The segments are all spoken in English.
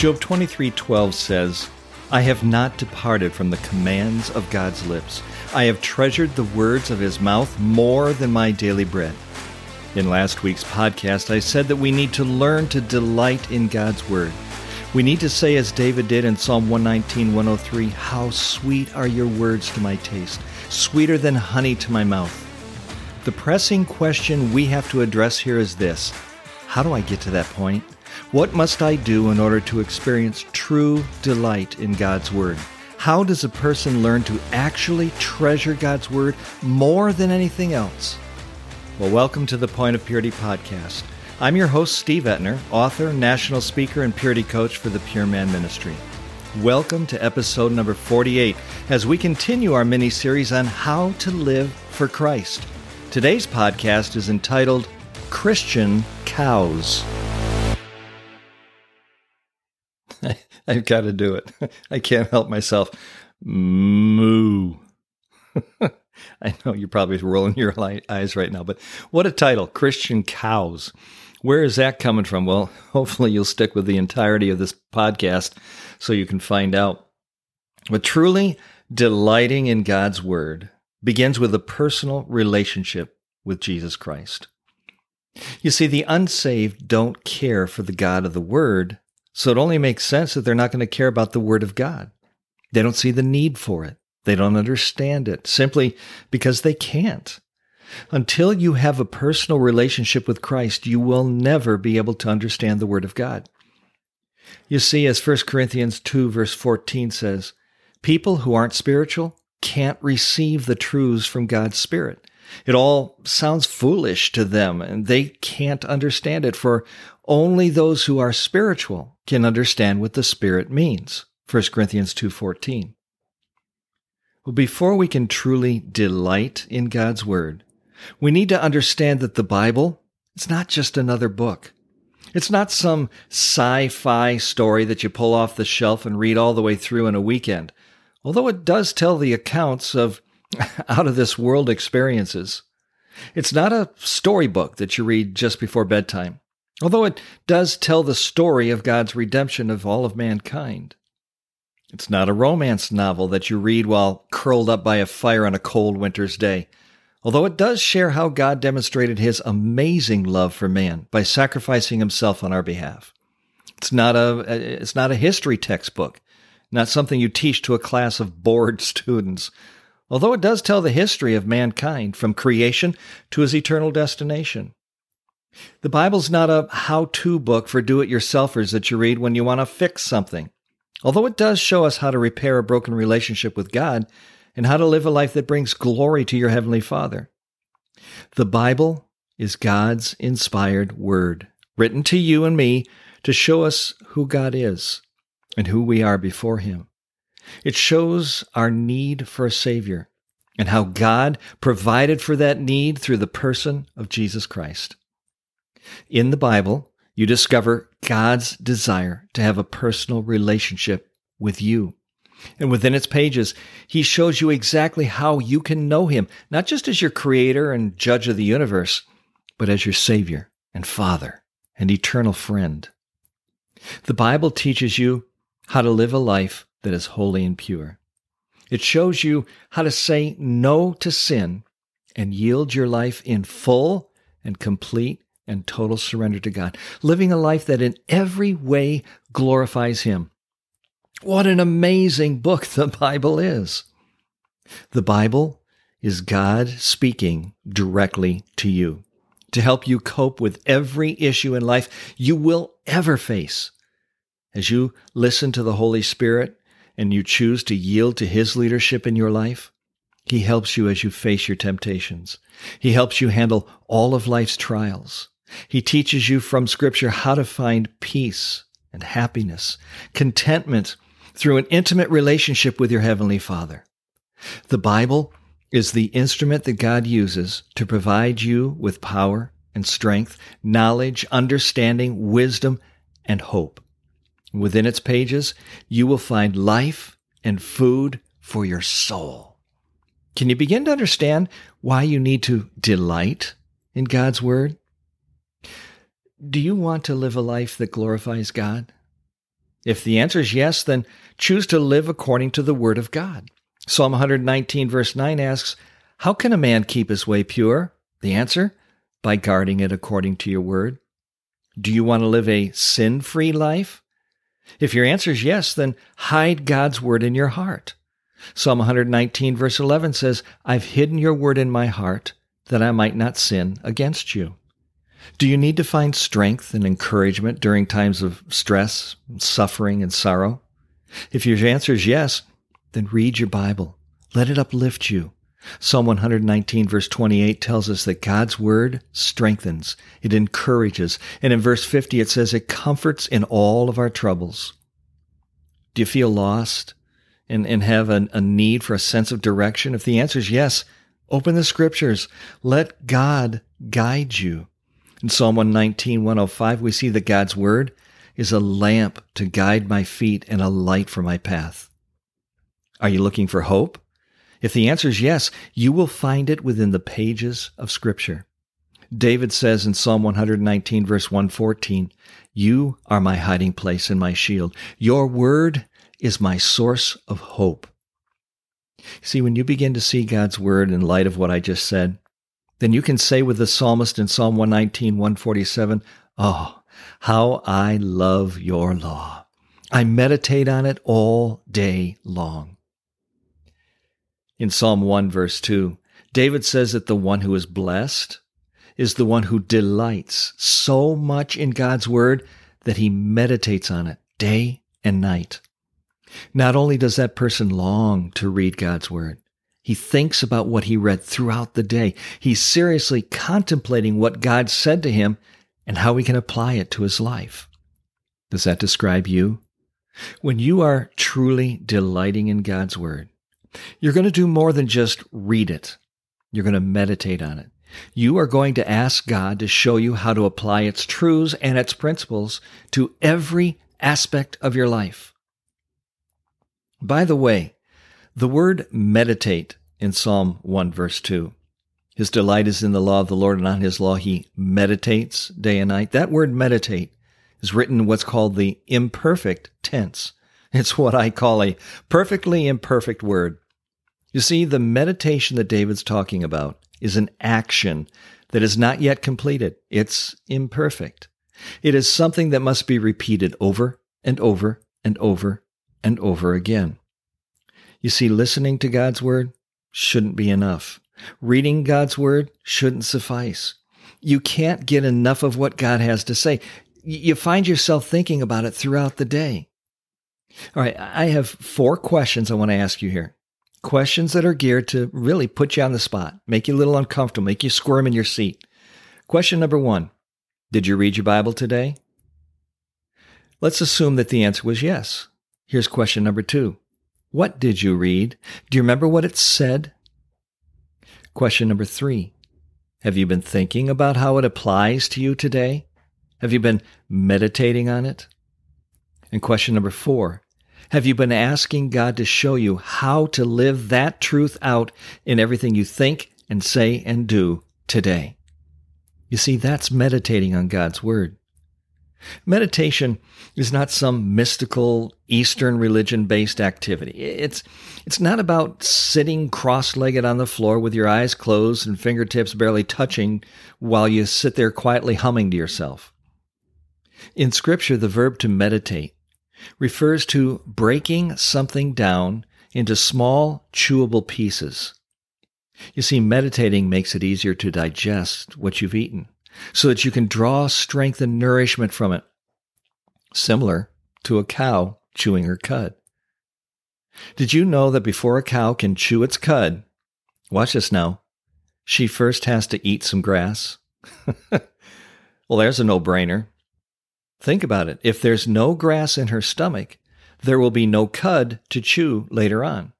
Job 23:12 says, "I have not departed from the commands of God's lips. I have treasured the words of his mouth more than my daily bread." In last week's podcast, I said that we need to learn to delight in God's word. We need to say, as David did in Psalm 119, 103, How sweet are your words to my taste, sweeter than honey to my mouth. The pressing question we have to address here is this How do I get to that point? What must I do in order to experience true delight in God's Word? How does a person learn to actually treasure God's Word more than anything else? Well, welcome to the Point of Purity podcast. I'm your host, Steve Etner, author, national speaker, and purity coach for the Pure Man Ministry. Welcome to episode number 48 as we continue our mini series on how to live for Christ. Today's podcast is entitled Christian Cows. I've got to do it. I can't help myself. Moo. I know you're probably rolling your eyes right now, but what a title Christian Cows. Where is that coming from? Well, hopefully you'll stick with the entirety of this podcast so you can find out. But truly delighting in God's Word begins with a personal relationship with Jesus Christ. You see, the unsaved don't care for the God of the Word so it only makes sense that they're not going to care about the Word of God. They don't see the need for it. They don't understand it simply because they can't. Until you have a personal relationship with Christ, you will never be able to understand the Word of God. You see, as 1 Corinthians 2, verse 14 says, people who aren't spiritual can't receive the truths from God's Spirit. It all sounds foolish to them, and they can't understand it, for only those who are spiritual can understand what the Spirit means. 1 Corinthians 2:14. Well, before we can truly delight in God's word, we need to understand that the Bible is not just another book. It's not some sci-fi story that you pull off the shelf and read all the way through in a weekend. Although it does tell the accounts of out of this world experiences. It's not a storybook that you read just before bedtime although it does tell the story of God's redemption of all of mankind. It's not a romance novel that you read while curled up by a fire on a cold winter's day, although it does share how God demonstrated his amazing love for man by sacrificing himself on our behalf. It's not a it's not a history textbook, not something you teach to a class of bored students, although it does tell the history of mankind from creation to his eternal destination. The Bible's not a how to book for do it yourselfers that you read when you want to fix something, although it does show us how to repair a broken relationship with God and how to live a life that brings glory to your Heavenly Father. The Bible is God's inspired word, written to you and me to show us who God is and who we are before Him. It shows our need for a Savior and how God provided for that need through the person of Jesus Christ. In the Bible, you discover God's desire to have a personal relationship with you. And within its pages, he shows you exactly how you can know him, not just as your creator and judge of the universe, but as your savior and father and eternal friend. The Bible teaches you how to live a life that is holy and pure. It shows you how to say no to sin and yield your life in full and complete and total surrender to God, living a life that in every way glorifies Him. What an amazing book the Bible is! The Bible is God speaking directly to you to help you cope with every issue in life you will ever face. As you listen to the Holy Spirit and you choose to yield to His leadership in your life, He helps you as you face your temptations. He helps you handle all of life's trials. He teaches you from Scripture how to find peace and happiness, contentment through an intimate relationship with your Heavenly Father. The Bible is the instrument that God uses to provide you with power and strength, knowledge, understanding, wisdom, and hope. Within its pages, you will find life and food for your soul. Can you begin to understand why you need to delight in God's Word? Do you want to live a life that glorifies God? If the answer is yes, then choose to live according to the Word of God. Psalm 119, verse 9 asks, How can a man keep his way pure? The answer? By guarding it according to your Word. Do you want to live a sin free life? If your answer is yes, then hide God's Word in your heart. Psalm 119, verse 11 says, I've hidden your Word in my heart that I might not sin against you. Do you need to find strength and encouragement during times of stress, suffering, and sorrow? If your answer is yes, then read your Bible. Let it uplift you. Psalm 119 verse 28 tells us that God's word strengthens, it encourages, and in verse 50 it says it comforts in all of our troubles. Do you feel lost and, and have a, a need for a sense of direction? If the answer is yes, open the scriptures. Let God guide you. In Psalm 119, 105, we see that God's word is a lamp to guide my feet and a light for my path. Are you looking for hope? If the answer is yes, you will find it within the pages of Scripture. David says in Psalm 119, verse 114, You are my hiding place and my shield. Your word is my source of hope. See, when you begin to see God's word in light of what I just said, then you can say with the psalmist in Psalm 119, 147, Oh, how I love your law. I meditate on it all day long. In Psalm 1, verse 2, David says that the one who is blessed is the one who delights so much in God's word that he meditates on it day and night. Not only does that person long to read God's word, he thinks about what he read throughout the day. He's seriously contemplating what God said to him and how he can apply it to his life. Does that describe you? When you are truly delighting in God's Word, you're going to do more than just read it. You're going to meditate on it. You are going to ask God to show you how to apply its truths and its principles to every aspect of your life. By the way, the word meditate in Psalm 1, verse 2. His delight is in the law of the Lord, and on his law he meditates day and night. That word meditate is written in what's called the imperfect tense. It's what I call a perfectly imperfect word. You see, the meditation that David's talking about is an action that is not yet completed. It's imperfect. It is something that must be repeated over and over and over and over again. You see, listening to God's word shouldn't be enough. Reading God's word shouldn't suffice. You can't get enough of what God has to say. You find yourself thinking about it throughout the day. All right, I have four questions I want to ask you here. Questions that are geared to really put you on the spot, make you a little uncomfortable, make you squirm in your seat. Question number one Did you read your Bible today? Let's assume that the answer was yes. Here's question number two What did you read? Do you remember what it said? Question number three Have you been thinking about how it applies to you today? Have you been meditating on it? And question number four Have you been asking God to show you how to live that truth out in everything you think and say and do today? You see, that's meditating on God's Word. Meditation is not some mystical Eastern religion based activity. It's, it's not about sitting cross legged on the floor with your eyes closed and fingertips barely touching while you sit there quietly humming to yourself. In Scripture, the verb to meditate refers to breaking something down into small, chewable pieces. You see, meditating makes it easier to digest what you've eaten so that you can draw strength and nourishment from it, similar to a cow chewing her cud. Did you know that before a cow can chew its cud, watch this now, she first has to eat some grass? well, there's a no brainer. Think about it. If there's no grass in her stomach, there will be no cud to chew later on.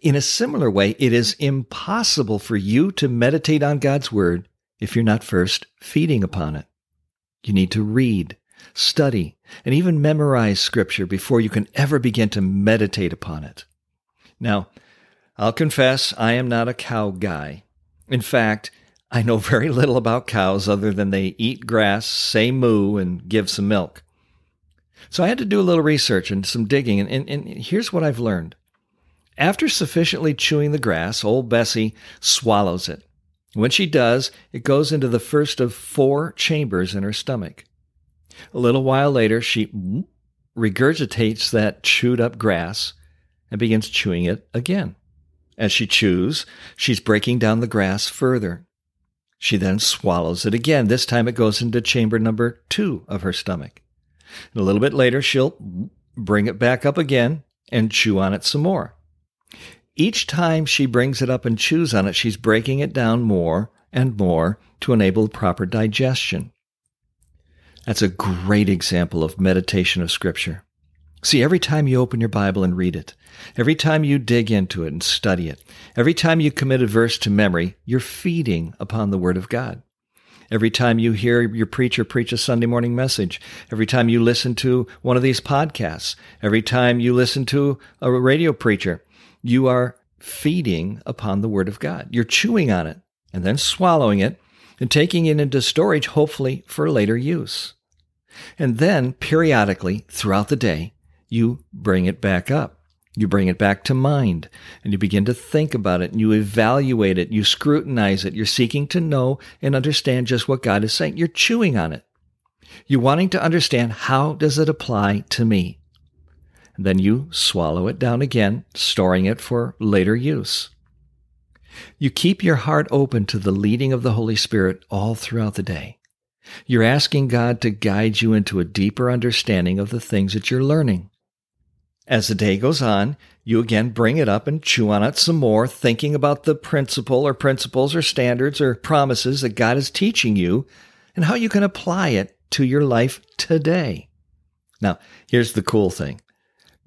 In a similar way, it is impossible for you to meditate on God's Word if you're not first feeding upon it. You need to read, study, and even memorize Scripture before you can ever begin to meditate upon it. Now, I'll confess I am not a cow guy. In fact, I know very little about cows other than they eat grass, say moo, and give some milk. So I had to do a little research and some digging, and, and, and here's what I've learned. After sufficiently chewing the grass, old Bessie swallows it. When she does, it goes into the first of four chambers in her stomach. A little while later, she regurgitates that chewed up grass and begins chewing it again. As she chews, she's breaking down the grass further. She then swallows it again. This time it goes into chamber number two of her stomach. And a little bit later, she'll bring it back up again and chew on it some more. Each time she brings it up and chews on it, she's breaking it down more and more to enable proper digestion. That's a great example of meditation of Scripture. See, every time you open your Bible and read it, every time you dig into it and study it, every time you commit a verse to memory, you're feeding upon the Word of God. Every time you hear your preacher preach a Sunday morning message, every time you listen to one of these podcasts, every time you listen to a radio preacher, you are feeding upon the Word of God. You're chewing on it and then swallowing it and taking it into storage, hopefully for later use. And then periodically throughout the day, you bring it back up. You bring it back to mind and you begin to think about it and you evaluate it. You scrutinize it. You're seeking to know and understand just what God is saying. You're chewing on it. You're wanting to understand how does it apply to me? And then you swallow it down again, storing it for later use. You keep your heart open to the leading of the Holy Spirit all throughout the day. You're asking God to guide you into a deeper understanding of the things that you're learning. As the day goes on, you again bring it up and chew on it some more, thinking about the principle or principles or standards or promises that God is teaching you and how you can apply it to your life today. Now, here's the cool thing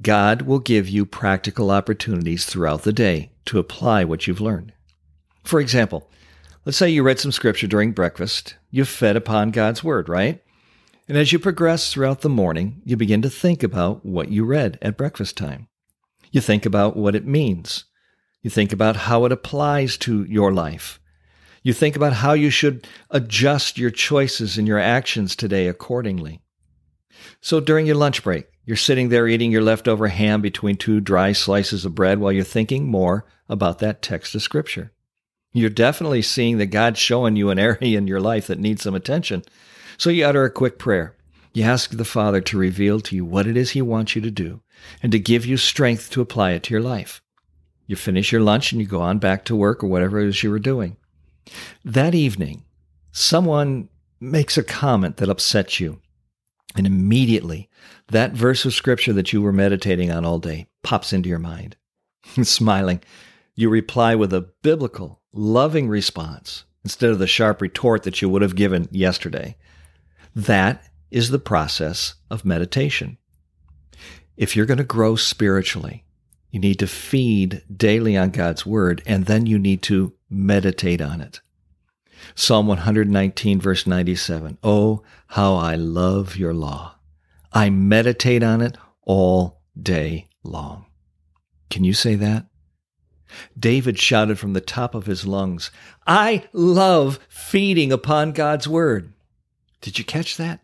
God will give you practical opportunities throughout the day to apply what you've learned. For example, let's say you read some scripture during breakfast, you fed upon God's word, right? And as you progress throughout the morning, you begin to think about what you read at breakfast time. You think about what it means. You think about how it applies to your life. You think about how you should adjust your choices and your actions today accordingly. So during your lunch break, you're sitting there eating your leftover ham between two dry slices of bread while you're thinking more about that text of scripture. You're definitely seeing that God's showing you an area in your life that needs some attention, so you utter a quick prayer. You ask the Father to reveal to you what it is He wants you to do and to give you strength to apply it to your life. You finish your lunch and you go on back to work or whatever it is you were doing. That evening, someone makes a comment that upsets you. And immediately, that verse of scripture that you were meditating on all day pops into your mind. Smiling, you reply with a biblical, loving response instead of the sharp retort that you would have given yesterday. That is the process of meditation. If you're going to grow spiritually, you need to feed daily on God's word, and then you need to meditate on it. Psalm 119, verse 97. Oh, how I love your law. I meditate on it all day long. Can you say that? David shouted from the top of his lungs, I love feeding upon God's word. Did you catch that?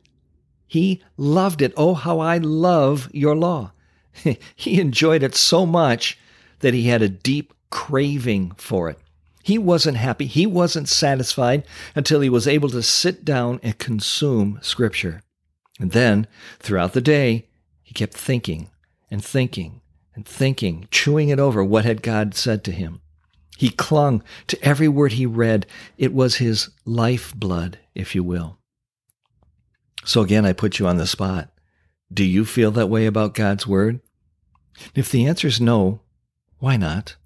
He loved it. Oh, how I love your law. he enjoyed it so much that he had a deep craving for it. He wasn't happy. He wasn't satisfied until he was able to sit down and consume Scripture. And then, throughout the day, he kept thinking and thinking and thinking, chewing it over what had God said to him. He clung to every word he read. It was his lifeblood, if you will. So again, I put you on the spot. Do you feel that way about God's Word? If the answer is no, why not?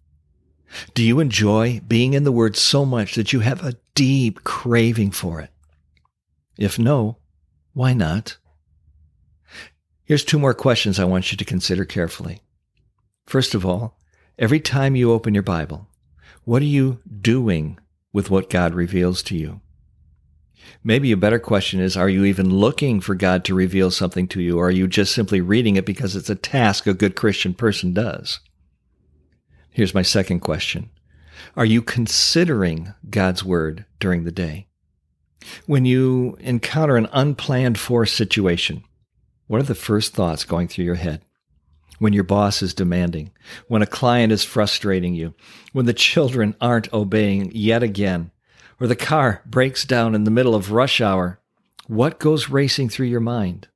Do you enjoy being in the Word so much that you have a deep craving for it? If no, why not? Here's two more questions I want you to consider carefully. First of all, every time you open your Bible, what are you doing with what God reveals to you? Maybe a better question is Are you even looking for God to reveal something to you, or are you just simply reading it because it's a task a good Christian person does? Here's my second question Are you considering God's Word during the day? When you encounter an unplanned for situation, What are the first thoughts going through your head? When your boss is demanding, when a client is frustrating you, when the children aren't obeying yet again, or the car breaks down in the middle of rush hour, what goes racing through your mind?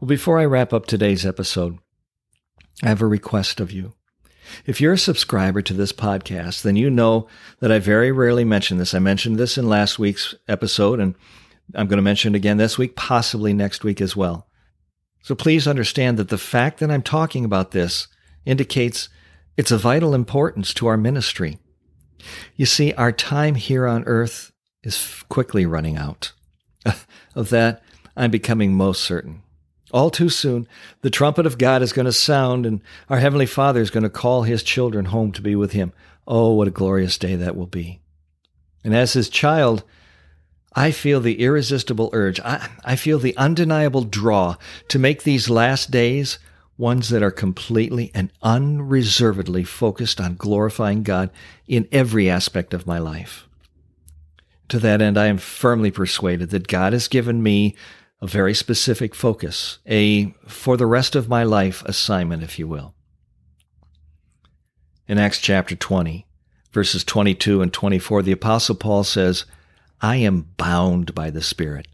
Well, before I wrap up today's episode, I have a request of you. If you're a subscriber to this podcast, then you know that I very rarely mention this. I mentioned this in last week's episode, and I'm going to mention it again this week, possibly next week as well. So please understand that the fact that I'm talking about this indicates it's of vital importance to our ministry. You see, our time here on earth is quickly running out. of that, I'm becoming most certain. All too soon, the trumpet of God is going to sound, and our Heavenly Father is going to call His children home to be with Him. Oh, what a glorious day that will be. And as His child, I feel the irresistible urge, I, I feel the undeniable draw to make these last days ones that are completely and unreservedly focused on glorifying God in every aspect of my life. To that end, I am firmly persuaded that God has given me a very specific focus, a for the rest of my life assignment, if you will. In Acts chapter 20, verses 22 and 24, the Apostle Paul says, I am bound by the Spirit.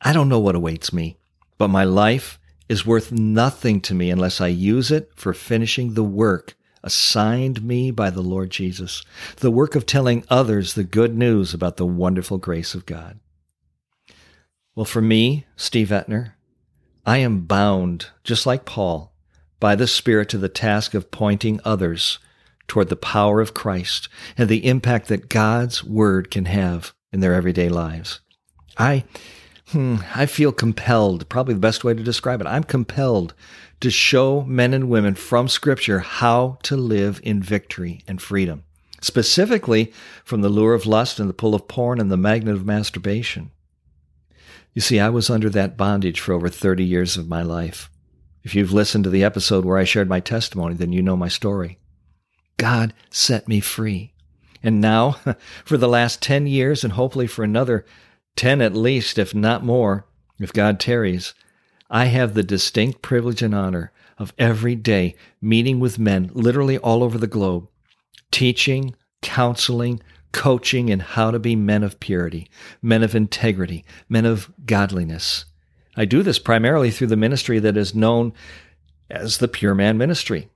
I don't know what awaits me, but my life is worth nothing to me unless I use it for finishing the work assigned me by the Lord Jesus, the work of telling others the good news about the wonderful grace of God. Well, for me, Steve Etner, I am bound, just like Paul, by the Spirit to the task of pointing others toward the power of Christ and the impact that God's Word can have in their everyday lives. I, hmm, I feel compelled, probably the best way to describe it. I'm compelled to show men and women from Scripture how to live in victory and freedom, specifically from the lure of lust and the pull of porn and the magnet of masturbation. You see, I was under that bondage for over 30 years of my life. If you've listened to the episode where I shared my testimony, then you know my story. God set me free. And now, for the last 10 years, and hopefully for another 10 at least, if not more, if God tarries, I have the distinct privilege and honor of every day meeting with men literally all over the globe, teaching, counseling, coaching in how to be men of purity, men of integrity, men of godliness. I do this primarily through the ministry that is known as the Pure Man Ministry,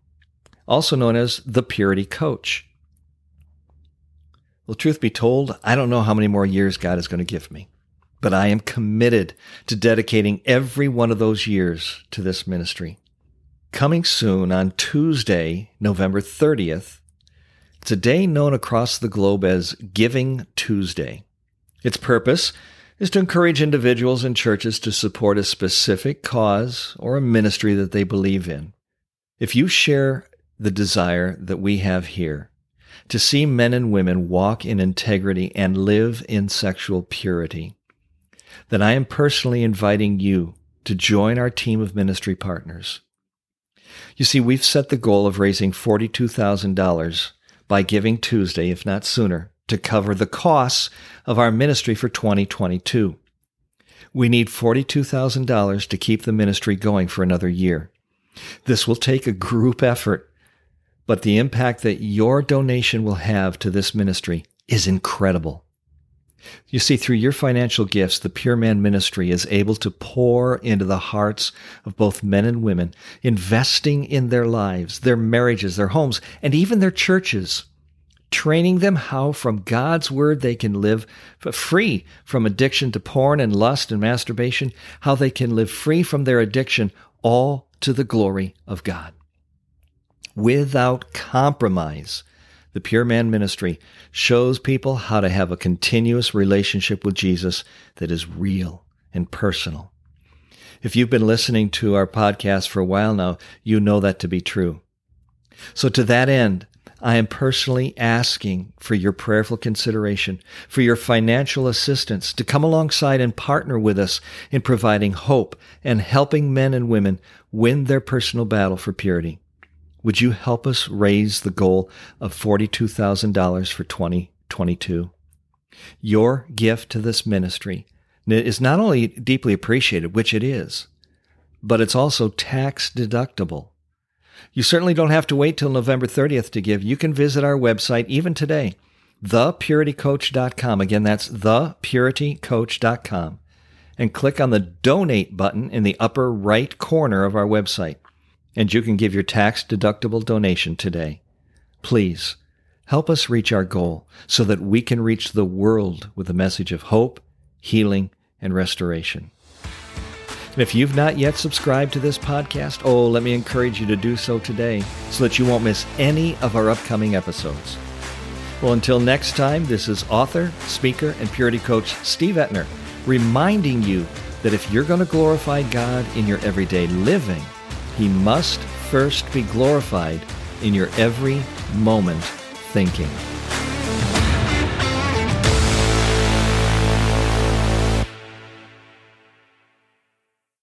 also known as the Purity Coach. Well, truth be told, I don't know how many more years God is going to give me, but I am committed to dedicating every one of those years to this ministry. Coming soon on Tuesday, November 30th, it's a day known across the globe as Giving Tuesday. Its purpose is to encourage individuals and churches to support a specific cause or a ministry that they believe in. If you share the desire that we have here to see men and women walk in integrity and live in sexual purity, then I am personally inviting you to join our team of ministry partners. You see, we've set the goal of raising $42,000 by Giving Tuesday, if not sooner, to cover the costs of our ministry for 2022. We need $42,000 to keep the ministry going for another year. This will take a group effort but the impact that your donation will have to this ministry is incredible. You see, through your financial gifts, the Pure Man Ministry is able to pour into the hearts of both men and women, investing in their lives, their marriages, their homes, and even their churches, training them how from God's Word they can live free from addiction to porn and lust and masturbation, how they can live free from their addiction, all to the glory of God without compromise. The Pure Man Ministry shows people how to have a continuous relationship with Jesus that is real and personal. If you've been listening to our podcast for a while now, you know that to be true. So, to that end, I am personally asking for your prayerful consideration, for your financial assistance to come alongside and partner with us in providing hope and helping men and women win their personal battle for purity. Would you help us raise the goal of $42,000 for 2022? Your gift to this ministry is not only deeply appreciated, which it is, but it's also tax deductible. You certainly don't have to wait till November 30th to give. You can visit our website even today, thepuritycoach.com. Again, that's thepuritycoach.com. And click on the donate button in the upper right corner of our website. And you can give your tax deductible donation today. Please help us reach our goal so that we can reach the world with a message of hope, healing, and restoration. And if you've not yet subscribed to this podcast, oh, let me encourage you to do so today so that you won't miss any of our upcoming episodes. Well, until next time, this is author, speaker, and purity coach Steve Etner reminding you that if you're going to glorify God in your everyday living, He must first be glorified in your every moment thinking.